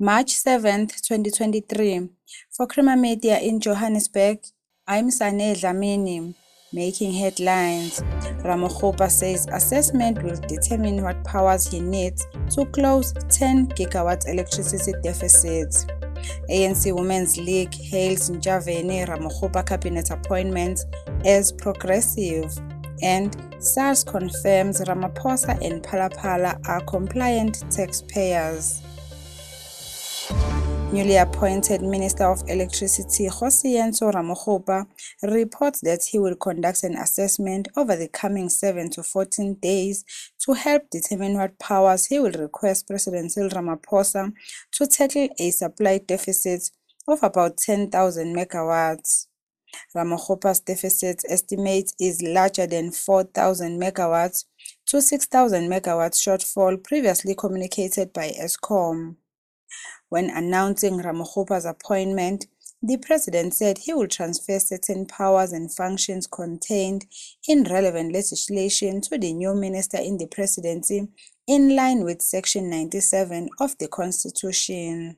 March 7, 2023. For Creamer Media in Johannesburg, I'm Sane Dlamini. Making headlines. Ramokgopa says assessment will determine what powers he needs to close 10 gigawatts electricity deficits. ANC Women's League hails Ntshavheni Ramokgopa cabinet appointments as progressive. And SARS confirms Ramaphosa and Phala Phala are compliant taxpayers. Newly appointed Minister of Electricity Kgosientsho Ramokgopa reports that he will conduct an assessment over the coming 7 to 14 days to help determine what powers he will request President Cyril Ramaphosa to tackle a supply deficit of about 10,000 megawatts. Ramokgopa's deficit estimate is larger than 4,000 megawatts to 6,000 megawatts shortfall previously communicated by Eskom. When announcing Ramaphosa's appointment, the president said he will transfer certain powers and functions contained in relevant legislation to the new minister in the presidency in line with Section 97 of the Constitution.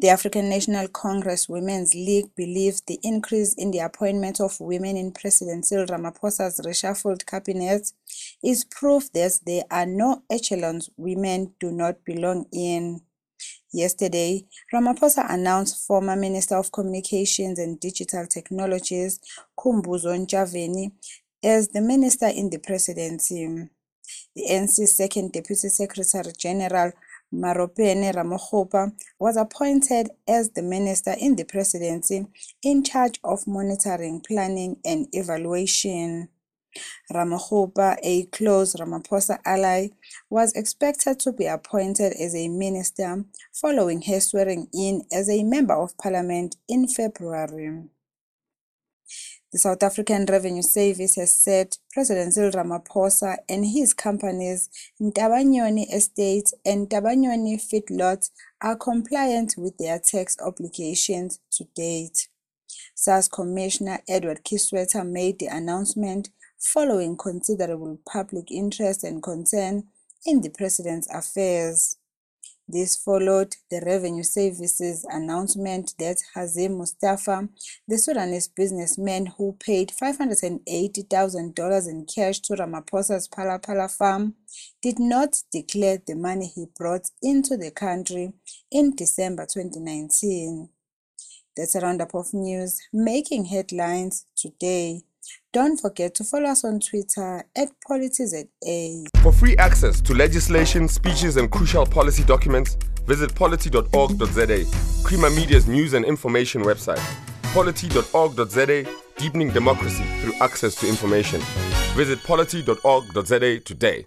The African National Congress Women's League believes the increase in the appointment of women in President Cyril Ramaphosa's reshuffled cabinet is proof that there are no echelons women do not belong in. Yesterday, Ramaphosa announced former Minister of Communications and Digital Technologies Khumbudzo Ntshavheni as the minister in the presidency. The NC's second Deputy Secretary General Maropene Ramokgopa was appointed as the minister in the presidency in charge of monitoring, planning and evaluation. Ramokgopa, a close Ramaphosa ally, was expected to be appointed as a minister following her swearing in as a member of parliament in February. The South African Revenue Service has said President Cyril Ramaphosa and his companies Ntabanyoni Estates and Ntabanyoni Feedlots are compliant with their tax obligations to date. SARS Commissioner Edward Kieswetter made the announcement following considerable public interest and concern in the president's affairs. This followed the Revenue Service's announcement that Hazim Mustafa, the Sudanese businessman who paid $580,000 in cash to Ramaphosa's Phala farm, did not declare the money he brought into the country in December 2019. That's a roundup of news making headlines today. Don't forget to follow us on Twitter at PolityZA. For free access to legislation, speeches, and crucial policy documents, visit polity.org.za, Creamer Media's news and information website. Polity.org.za, deepening democracy through access to information. Visit polity.org.za today.